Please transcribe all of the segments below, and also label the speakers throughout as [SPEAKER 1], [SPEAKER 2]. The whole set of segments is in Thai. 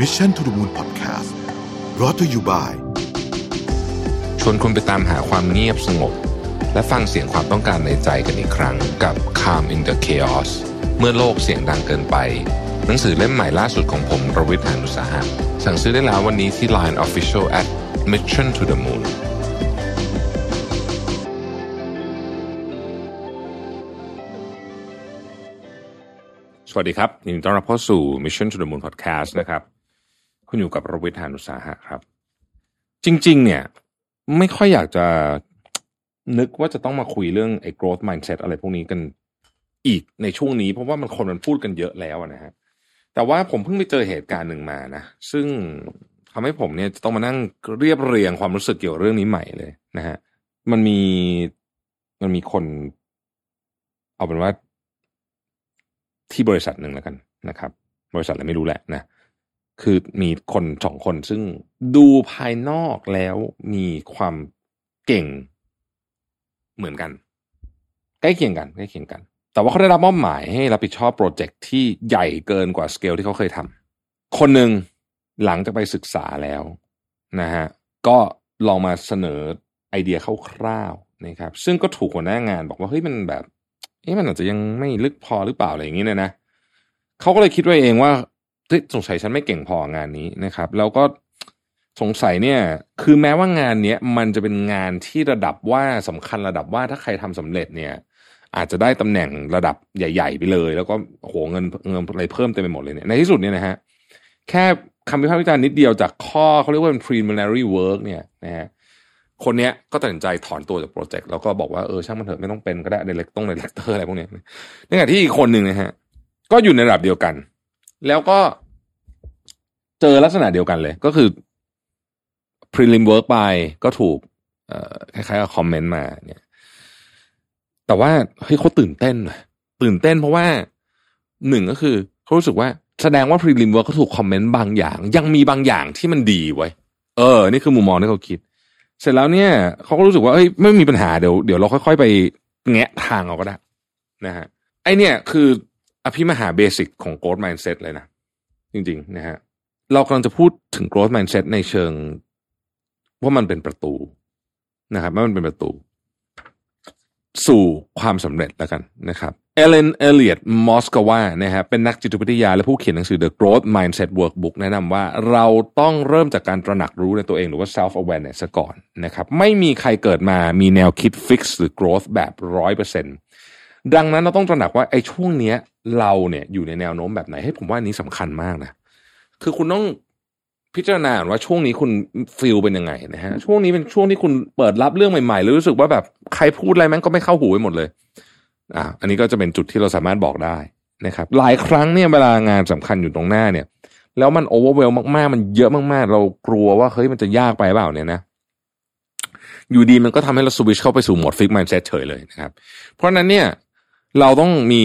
[SPEAKER 1] Mission to the Moon Podcast รอ t ธออยู่บ่าย
[SPEAKER 2] ชวนคุณไปตามหาความเงียบสงบ และฟังเสียงความต้องการในใจกันอีกครั้งกับ Calm in the Chaos เมื่อโลกเสียงดังเกินไป หนังสือเล่มใหม่ล่าสุดของผมรวิทยานุสาหะสั่งซื้อได้แล้ววันนี้ที่ Line Official at Mission to the Moon สวัสดีครับยินดีต้อนรับเข้าสู่ Mission to the Moon Podcast นะครับ คุณอยู่กับรวิทยานุสาหะครับ จริง ๆ เนี่ย ไม่ค่อยอยากจะนึกว่าจะต้องมาคุยเรื่องไอ้ growth mindset อะไรพวกนี้กันอีกในช่วงนี้ เพราะว่ามันคนมันพูดกันเยอะแล้วนะฮะแต่ว่าผมเพิ่งไปเจอเหตุการณ์หนึ่งมานะ ซึ่งทำให้ผมเนี่ยจะต้องมานั่งเรียบเรียงความรู้สึกเกี่ยวกับเรื่องนี้ใหม่เลยนะฮะมันมีมันมีคน เอาเป็นว่าที่บริษัทหนึ่งแล้วกันนะครับ บริษัทอะไรไม่รู้แหละนะ คือมีคนสองคนซึ่งดูภายนอกแล้วมีความเก่งเหมือนกัน ใกล้เคียงกันใกล้เคียงกัน แต่ว่าเขาได้รับมอบหมายให้รับผิดชอบโปรเจกต์ที่ใหญ่เกินกว่าสเกลที่เขาเคยทำคนหนึ่งหลังจากไปศึกษาแล้วนะฮะก็ลองมาเสนอไอเดียคร่าวๆนะครับ ซึ่งก็ถูกหัวหน้างานบอกว่าเฮ้ยมันแบบเอ๊ะมันอาจจะยังไม่ลึกพอหรือเปล่าอะไรอย่างนี้เนี่ยนะเขาก็เลยคิดไว้เองว่า สงสัยฉันไม่เก่งพองานนี้นะครับ แล้วก็สงสัยเนี่ย คือแม้ว่างานเนี้ยมันจะเป็นงานที่ระดับว่าสำคัญระดับว่าถ้าใครทำสำเร็จเนี่ย อาจจะได้ตำแหน่งระดับใหญ่ ๆ ไปเลย แล้วก็โหเงินเงินอะไรเพิ่มเต็มไปหมดเลยเนี่ยในที่สุดเนี่ยนะฮะแค่คำวิพากษ์วิจารณ์นิดเดียวจากข้อเขาเรียกว่าเป็น preliminary work เนี่ยนะฮะคนเนี้ยก็ตัดสินใจถอนตัวจากโปรเจกต์แล้วก็บอกว่าเออช่างมันเถอะไม่ต้องเป็นก็ได้ director ต้อง director อะไรพวกเนี้ยในขณะที่อีกคนหนึ่งนะฮะก็อยู่ในระดับเดียวกัน แล้วก็เจอลักษณะเดียวกันเลย ก็คือ prelim work ไปก็ถูกคล้ายๆกับคอมเมนต์มาเนี่ย แต่ว่าเฮ้ยเขาตื่นเต้นตื่นเต้นเพราะว่าหนึ่งก็คือเขารู้สึกว่าแสดงว่า prelim work เขาถูกคอมเมนต์บางอย่าง ยังมีบางอย่างที่มันดีไว้ เออ นี่คือมุมมองที่เขาคิด เสร็จแล้วเนี่ยเขาก็รู้สึกว่าเอ้ยไม่มีปัญหาเดี๋ยวเดี๋ยวเราค่อย ๆ ไปแงะทางเอาก็ได้นะฮะไอเนี่ยคือ อภิมหาเบสิกของ growth mindset เลยนะ จริงๆนะฮะเรากำลังจะพูดถึง growth mindset ในเชิง ว่ามันเป็นประตูนะครับว่ามันเป็นประตู สู่ความสำเร็จแล้วกันนะครับเอเลนเอเลียตมอสกาวานะฮะเป็นนักจิตวิทยาและผู้เขียนหนังสือ The Growth Mindset Workbook แนะนำว่าเราต้องเริ่มจากการตระหนักรู้ในตัวเองหรือว่า self awareness ก่อนนะครับ ไม่มีใครเกิดมามีแนวคิด fix หรือ growth แบบร้อยเปอร์เซ็นต์ ดังนั้นเราต้องตระหนักว่าไอ้ช่วงเนี้ย เราเนี่ยอยู่ในแนวโน้มแบบไหนให้ผมว่านี้สำคัญมากนะคือคุณต้องพิจารณาว่าช่วงนี้คุณ feel เป็นยังไงนะฮะช่วงนี้เป็นช่วงที่คุณเปิดรับเรื่องใหม่ๆหรือรู้สึกว่าแบบใครพูดอะไรแม่งก็ไม่เข้าหูไปหมดเลย อ่า อันนี้ก็จะเป็นจุดที่เราสามารถบอกได้นะครับ หลายครั้งเนี่ยเวลางานสำคัญอยู่ตรงหน้าเนี่ย แล้วมันโอเวอร์เวลมากๆ มันเยอะมากๆ เรากลัวว่าเฮ้ยมันจะยากไปเปล่าเนี่ยนะอยู่ดีมันก็ทำให้เราสวิชเข้าไปสู่โหมด fixed mindset เฉยเลยนะครับ เพราะนั้นเนี่ย เราต้องมี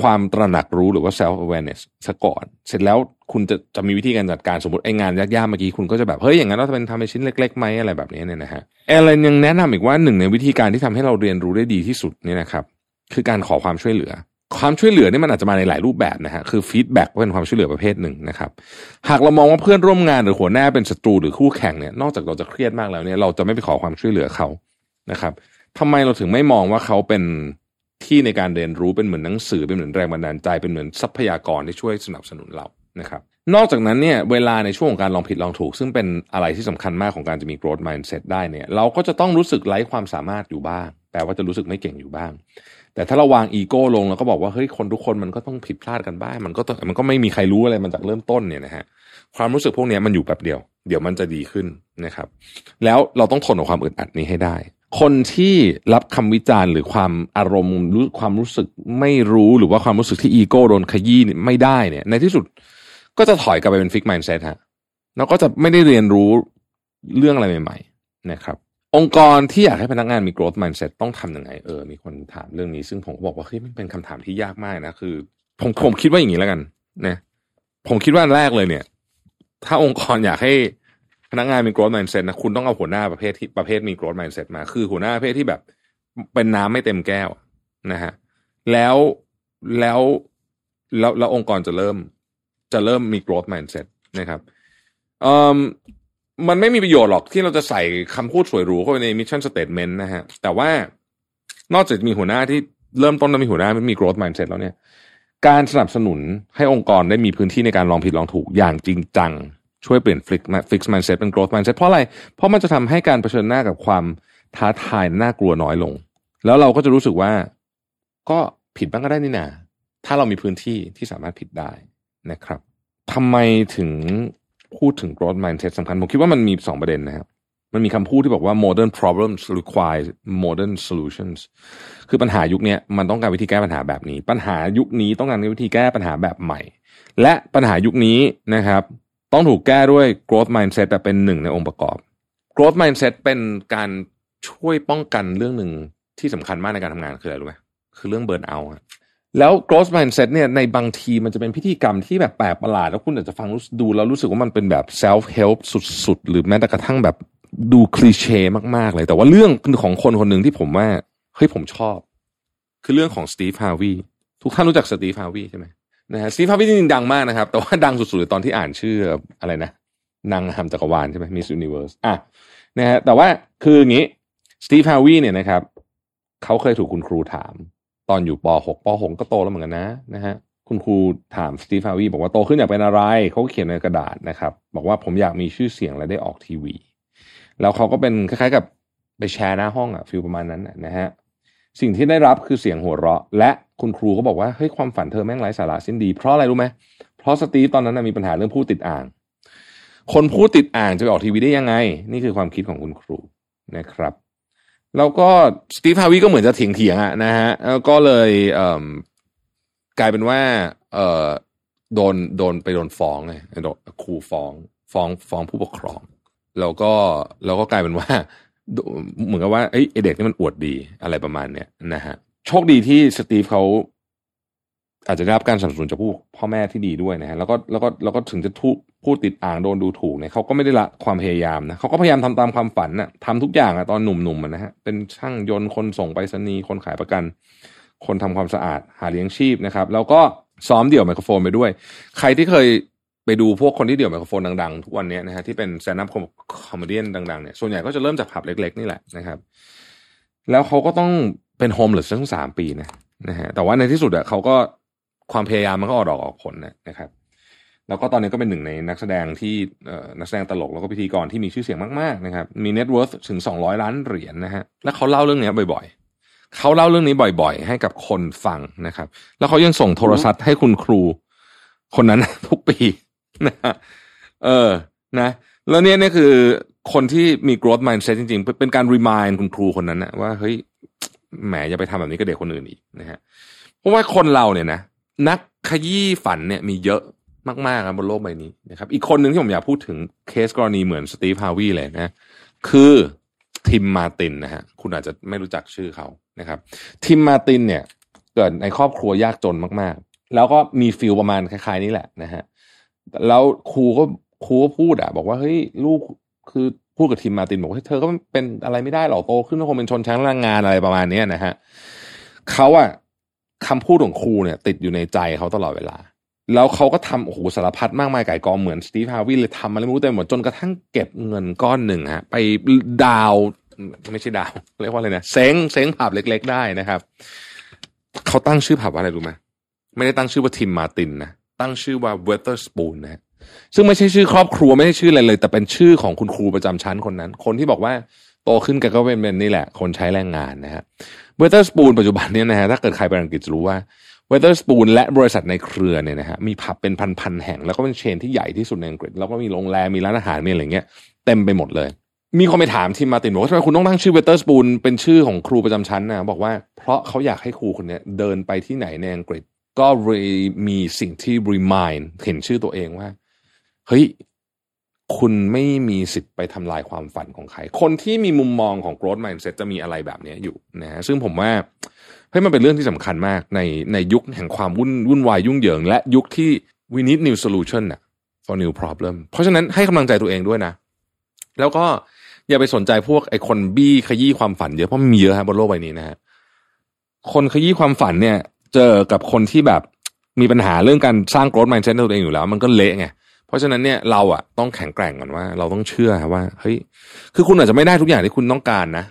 [SPEAKER 2] ความตระหนักรู้หรือว่า self awareness ซะก่อน เสร็จแล้วคุณจะจะมีวิธีการจัดการสมมติไอ้งานยากๆเมื่อกี้คุณก็จะแบบ เฮ้ย อย่างนั้นเราจะเป็นทำเป็นชิ้นเล็กๆไหมอะไรแบบนี้เนี่ยนะฮะเอเลนยังแนะนำอีกว่าหนึ่งในวิธีการที่ทำให้เราเรียนรู้ได้ดีที่สุดเนี่ยนะครับคือการขอความช่วยเหลือ ความช่วยเหลือนี่มันอาจจะมาในหลายรูปแบบนะฮะคือฟีดแบ็กเป็นความช่วยเหลือประเภทหนึ่งนะครับหากเรามองว่าเพื่อนร่วมงานหรือหัวหน้าเป็นศัตรูหรือคู่แข่งเนี่ยนอกจากเราจะเครียดมากแล้วเนี่ยเราจะไม่ไปขอความช่วยเหลือเขานะครับทำไมเราถึงไม่มองว่าเขาเป็น ที่ในการเรียนรู้เป็นเหมือนหนังสือเป็นเหมือนแรงบันดาลใจเป็นเหมือนทรัพยากรที่ช่วยสนับสนุนเรานะครับนอกจากนั้นเนี่ยเวลาในช่วงของการลองผิดลองถูก ซึ่งเป็นอะไรที่สำคัญมากของการจะมี growth mindset ได้เนี่ยเราก็จะต้องรู้สึกไร้ความสามารถอยู่บ้างแปลว่าจะรู้สึกไม่เก่งอยู่บ้าง แต่ถ้าเราวางอีโก้ลงแล้วก็บอกว่าเฮ้ยคนทุกคนมันก็ต้องผิดพลาดกันบ้างมันก็ต้องมันก็ไม่มีใครรู้อะไรมันจากเริ่มต้นเนี่ยนะฮะความรู้สึกพวกนี้มันอยู่แบบเดียว เดี๋ยวมันจะดีขึ้นนะครับ แล้วเราต้องทนกับความอึดอัดนี้ให้ได้ คนที่รับคำวิจารณ์หรือความอารมณ์รือความรู้สึกไม่รู้หรือว่าความรู้สึกที่อีโก้โดนขยี้ไม่ได้เนี่ย ในที่สุดก็จะถอยกลับไปเป็นฟิกมายน์เซตฮะแล้วก็จะไม่ได้เรียนรู้เรื่องอะไรใหม่ ๆ นะครับ องค์กรที่อยากให้พนักงานมี growth mindset ต้องทำยังไงเออมีคนถามเรื่องนี้ ซึ่งผมก็บอกว่าเฮ้ยมันเป็นคำถามที่ยากมากนะคือ ผมผมคิดว่าอย่างนี้แล้วกันนะผมคิดว่าแรกเลยเนี่ย ถ้าองค์กรอยากให้ พนักงานมี growth mindset นะคุณต้องเอาหัวหน้าประเภทที่ประเภทมี growth mindset มา คือหัวหน้าประเภทที่แบบเป็นน้ำไม่เต็มแก้วนะฮะแล้วแล้วแล้วแล้วองค์กรจะเริ่ม จะเริ่มมี growth mindset นะครับเอ่อมันไม่มีประโยชน์หรอกที่เราจะใส่คำพูดสวยหรูเข้าไปใน mission statement นะฮะแต่ว่านอกจากมีหัวหน้าที่เริ่มต้นแล้วมีหัวหน้ามันมี growth mindset แล้วเนี่ย การสนับสนุนให้องค์กรได้มีพื้นที่ในการลองผิดลองถูกอย่างจริงจัง ช่วยเปลี่ยน fix fix mindset เป็น growth mindset เพราะอะไร เพราะมันจะทำให้การเผชิญหน้ากับความท้าทายน่ากลัวน้อยลง แล้วเราก็จะรู้สึกว่าก็ผิดบ้างก็ได้นี่นาถ้าเรามีพื้นที่ที่สามารถผิดได้นะครับทำไมถึงพูดถึง growth mindset สำคัญ ผมคิดว่ามันมีสองประเด็นนะครับมันมีคำพูดที่บอกว่า modern problems require modern solutions คือปัญหายุคนี้มันต้องการวิธีแก้ปัญหาแบบนี้ ปัญหายุคนี้ต้องการวิธีแก้ปัญหาแบบใหม่ และปัญหายุคนี้นะครับ ต้องถูกแก้ด้วย growth mindset แบบเป็นหนึ่งในองค์ประกอบ growth mindset เป็นการช่วยป้องกันเรื่องหนึ่งที่สำคัญมากในการทำงานคืออะไรรู้ไหมคือเรื่อง burn out แล้ว growth mindset เนี่ยในบางทีมันจะเป็นพิธีกรรมที่แบบแปลกประหลาด แล้วคุณอาจจะฟังดูแล้วรู้สึกว่ามันเป็นแบบ self help สุดๆ หรือแม้แต่กระทั่งแบบดู cliché มากๆเลย แต่ว่าเรื่องของคนคนหนึ่งที่ผมว่า เฮ้ยผมชอบ คือเรื่องของ Steve Harvey ทุกท่านรู้จัก Steve Harvey ใช่ไหม นะฮะ Steve Harvey จริงๆดังมากนะครับ แต่ว่าดังสุดๆตอนที่อ่านชื่ออะไรนะ นางงามจักรวาลใช่ไหม Miss Universe อะนะฮะแต่ว่าคืออย่างนี้ Steve Harvey เนี่ยนะครับเขาเคยถูกคุณครูถาม ตอนอยู่ป .6 ป .6 ก็โตแล้วเหมือนกันนะนะฮะคุณครูถาม Steve Harvey บอกว่าโตขึ้นอยากเป็นอะไรเขาเขียนในกระดาษนะครับ บอกว่าผมอยากมีชื่อเสียงและได้ออกทีวี แล้วเขาก็เป็นคล้ายๆกับไปแชร์หน้าห้องอะฟิลประมาณนั้นนะฮะ สิ่งที่ได้รับคือเสียงหัวเราะ และคุณครูก็บอกว่าเฮ้ยความฝันเธอแม่งไร้สาระสิ้นดี เพราะอะไรรู้ไหมเพราะสตีฟตอนนั้นมีปัญหาเรื่องผู้ติดอ่าง คนพูดติดอ่างจะไปออกทีวีได้ยังไง นี่คือความคิดของคุณครูนะครับแล้วก็สตีฟฮาวีก็เหมือนจะเถียงเถียงอะนะฮะแล้วก็เลยเกลายเป็นว่าเโดนโดนไปโดนฟ้องไงโดนครูฟ้องฟ้องฟ้องผู้ปกครอง แล้วก็แล้วก็กลายเป็นว่า เหมือนกับว่าไอ้เด็กนี่มันอวดดีอะไรประมาณเนี้ยนะฮะโชคดีที่สตีฟเขาอาจจะได้รับการสนับสนุนจากผู้พ่อแม่ที่ดีด้วยนะฮะแล้วก็แล้วก็แล้วก็ถึงจะทุพูดติดอ่างโดนดูถูกเนี่ยเขาก็ไม่ได้ละความพยายามนะเขาก็พยายามทำตามความฝันนะ่ะทำทุกอย่างอะตอนหนุ่มๆนะฮะเป็นช่างยนต์คนส่งไปรษณีย์คนขายประกัน คนทำความสะอาดหาเลี้ยงชีพนะครับ แล้วก็ซ้อมเดี่ยวไมโครโฟนไปด้วย ใครที่เคย ไปดูพวกคนที่เดี่ยวไมโครโฟนดังๆ ทุกวันนี้นะฮะที่เป็น stand-up comedy ดังๆเนี่ยส่วนใหญ่ก็จะเริ่มจากผับเล็ก ๆ นี่แหละนะครับ แล้วเขาก็ต้องเป็น homeless ทั้งสามปีนะนะฮะแต่ว่าในที่สุดอะเขาก็ความพยายามมันก็ออกดอกออกผลนะครับ แล้วก็ตอนนี้ก็เป็นหนึ่งในนักแสดงที่นักแสดงตลกแล้วก็พิธีกรที่มีชื่อเสียงมากๆนะครับ มี net worth ถึงสองร้อยล้านเหรียญนะฮะแล้วเขาเล่าเรื่องนี้บ่อยๆเขาเล่าเรื่องนี้บ่อย ๆ ให้กับคนฟังนะครับ แล้วเขายังส่งโทรศัพท์ให้คุณครู คนนั้นทุกปี นะฮะเออ นะ แล้วเนี่ยนี่คือคนที่มี growth mindset จริง ๆ เป็นการ remind คุณครูคนนั้นนะว่าเฮ้ยแหมอย่าไปทำแบบนี้กับเด็กคนอื่นอีกนะฮะเพราะว่าคนเราเนี่ยนะนักขยี้ฝันเนี่ยมีเยอะมากๆครับบนโลกใบนี้นะครับ อีกคนหนึ่งที่ผมอยากพูดถึงเคสกรณีเหมือนสตีฟฮาวีเลยนะ คือทิมมาตินนะฮะคุณอาจจะไม่รู้จักชื่อเขานะครับ ทิมมาตินเนี่ย เกิดในครอบครัวยากจนมากๆ แล้วก็มีฟิลประมาณคล้ายๆ นี้แหละนะฮะ แล้วครูก็ครูก็พูดอะบอกว่าเฮ้ยลูกคือพูดกับทิมมาตินบอกว่าเธอก็เป็นอะไรไม่ได้หรอกโตขึ้นก็คงเป็นชนชั้นแรงงานอะไรประมาณนี้นะฮะเขาอะคำพูดของครูเนี่ย ติดอยู่ในใจเขาตลอดเวลา แล้วเขาก็ทำโอ้โหสารพัดมากมายไก่กองเหมือนสตีฟฮาวิเลยทำอะไรไม่รู้เต็มหมดจนกระทั่งเก็บเงินก้อนหนึ่งฮะ ไปดาวน์ไม่ใช่ดาวน์ เรียกว่าอะไรนะเซ้งเซ้งผับเล็ก ๆ ได้นะครับ เขาตั้งชื่อผับว่าอะไรรู้ไหมไม่ได้ตั้งชื่อว่า Tim Martin นะ ตั้งชื่อว่า Wetherspoon นะซึ่งไม่ใช่ชื่อครอบครัวไม่ใช่ชื่ออะไรเลย แต่เป็นชื่อของคุณครูประจำชั้นคนนั้น คนที่บอกว่าโตขึ้นแกก็เป็นนี่แหละ คนใช้แรงงานนะฮะ Wetherspoon ปัจจุบันนี้นะฮะถ้าเกิดใครไปอังกฤษจะรู้ว่า Wetherspoon และบริษัทในเครือเนี่ยนะฮะมีผับเป็นพันๆแห่ง แล้วก็เป็น chain ที่ใหญ่ที่สุดในอังกฤษ แล้วก็มีโรงแรมมีร้านอาหารมีอะไรเงี้ยเต็มไปหมดเลย มีคนไปถามทีมมาตินบอกว่าทำไมคุณต้องตั้งชื่อเวเตอร์สปูนเป็นชื่อของครูประจำชั้นนะบอกว่าเพราะเขาอยากให้ครูคนนี้เดินไปที่ไหนในอังกฤษ ก็มีสิ่งที่ remind เห็นชื่อตัวเองว่า เฮ้ย คุณไม่มีสิทธิ์ไปทำลายความฝันของใคร คนที่มีมุมมองของ growth mindset จะมีอะไรแบบนี้อยู่นะฮะซึ่งผมว่าเฮ้ยมันเป็นเรื่องที่สำคัญมากในในยุคแห่งความวุ่นวุ่นวายยุ่งเหยิง และยุคที่ we need new solution น่ะ for new problem เพราะฉะนั้นให้กำลังใจตัวเองด้วยนะ แล้วก็อย่าไปสนใจพวกไอ้คนบี้ขยี้ความฝันเยอะเพราะมีเยอะฮะบนโลกใบนี้นะฮะคนขยี้ความฝันเนี่ย เจอกับคนที่แบบมีปัญหาเรื่องการสร้าง growth mindset ตัวเองอยู่แล้ว มันก็เละไงเพราะฉะนั้นเนี่ยเราอะต้องแข็งแกร่งก่อนว่า เราต้องเชื่อว่าเฮ้ยคือคุณอาจจะไม่ได้ทุกอย่างที่คุณต้องการนะ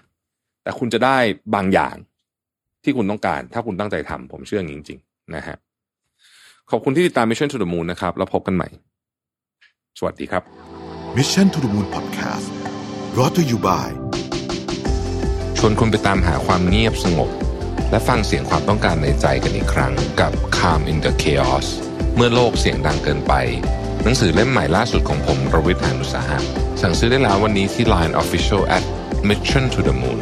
[SPEAKER 2] แต่คุณจะได้บางอย่างที่คุณต้องการ ถ้าคุณตั้งใจทำผมเชื่ออย่างนี้จริง ๆ นะฮะขอบคุณที่ติดตาม Mission to the Moon นะครับ แล้วพบกันใหม่ สวัสดีครับ
[SPEAKER 1] Mission to the Moon Podcast brought to you by
[SPEAKER 2] ชวนคุณไปตามหาความเงียบสงบ และฟังเสียงความต้องการในใจกันอีกครั้งกับ Calm in the Chaos เมื่อโลกเสียงดังเกินไป หนังสือเล่มใหม่ล่าสุดของผมรวิทยานุสาหะสั่งซื้อได้แล้ววันนี้ที่ Line Official at Mission to the Moon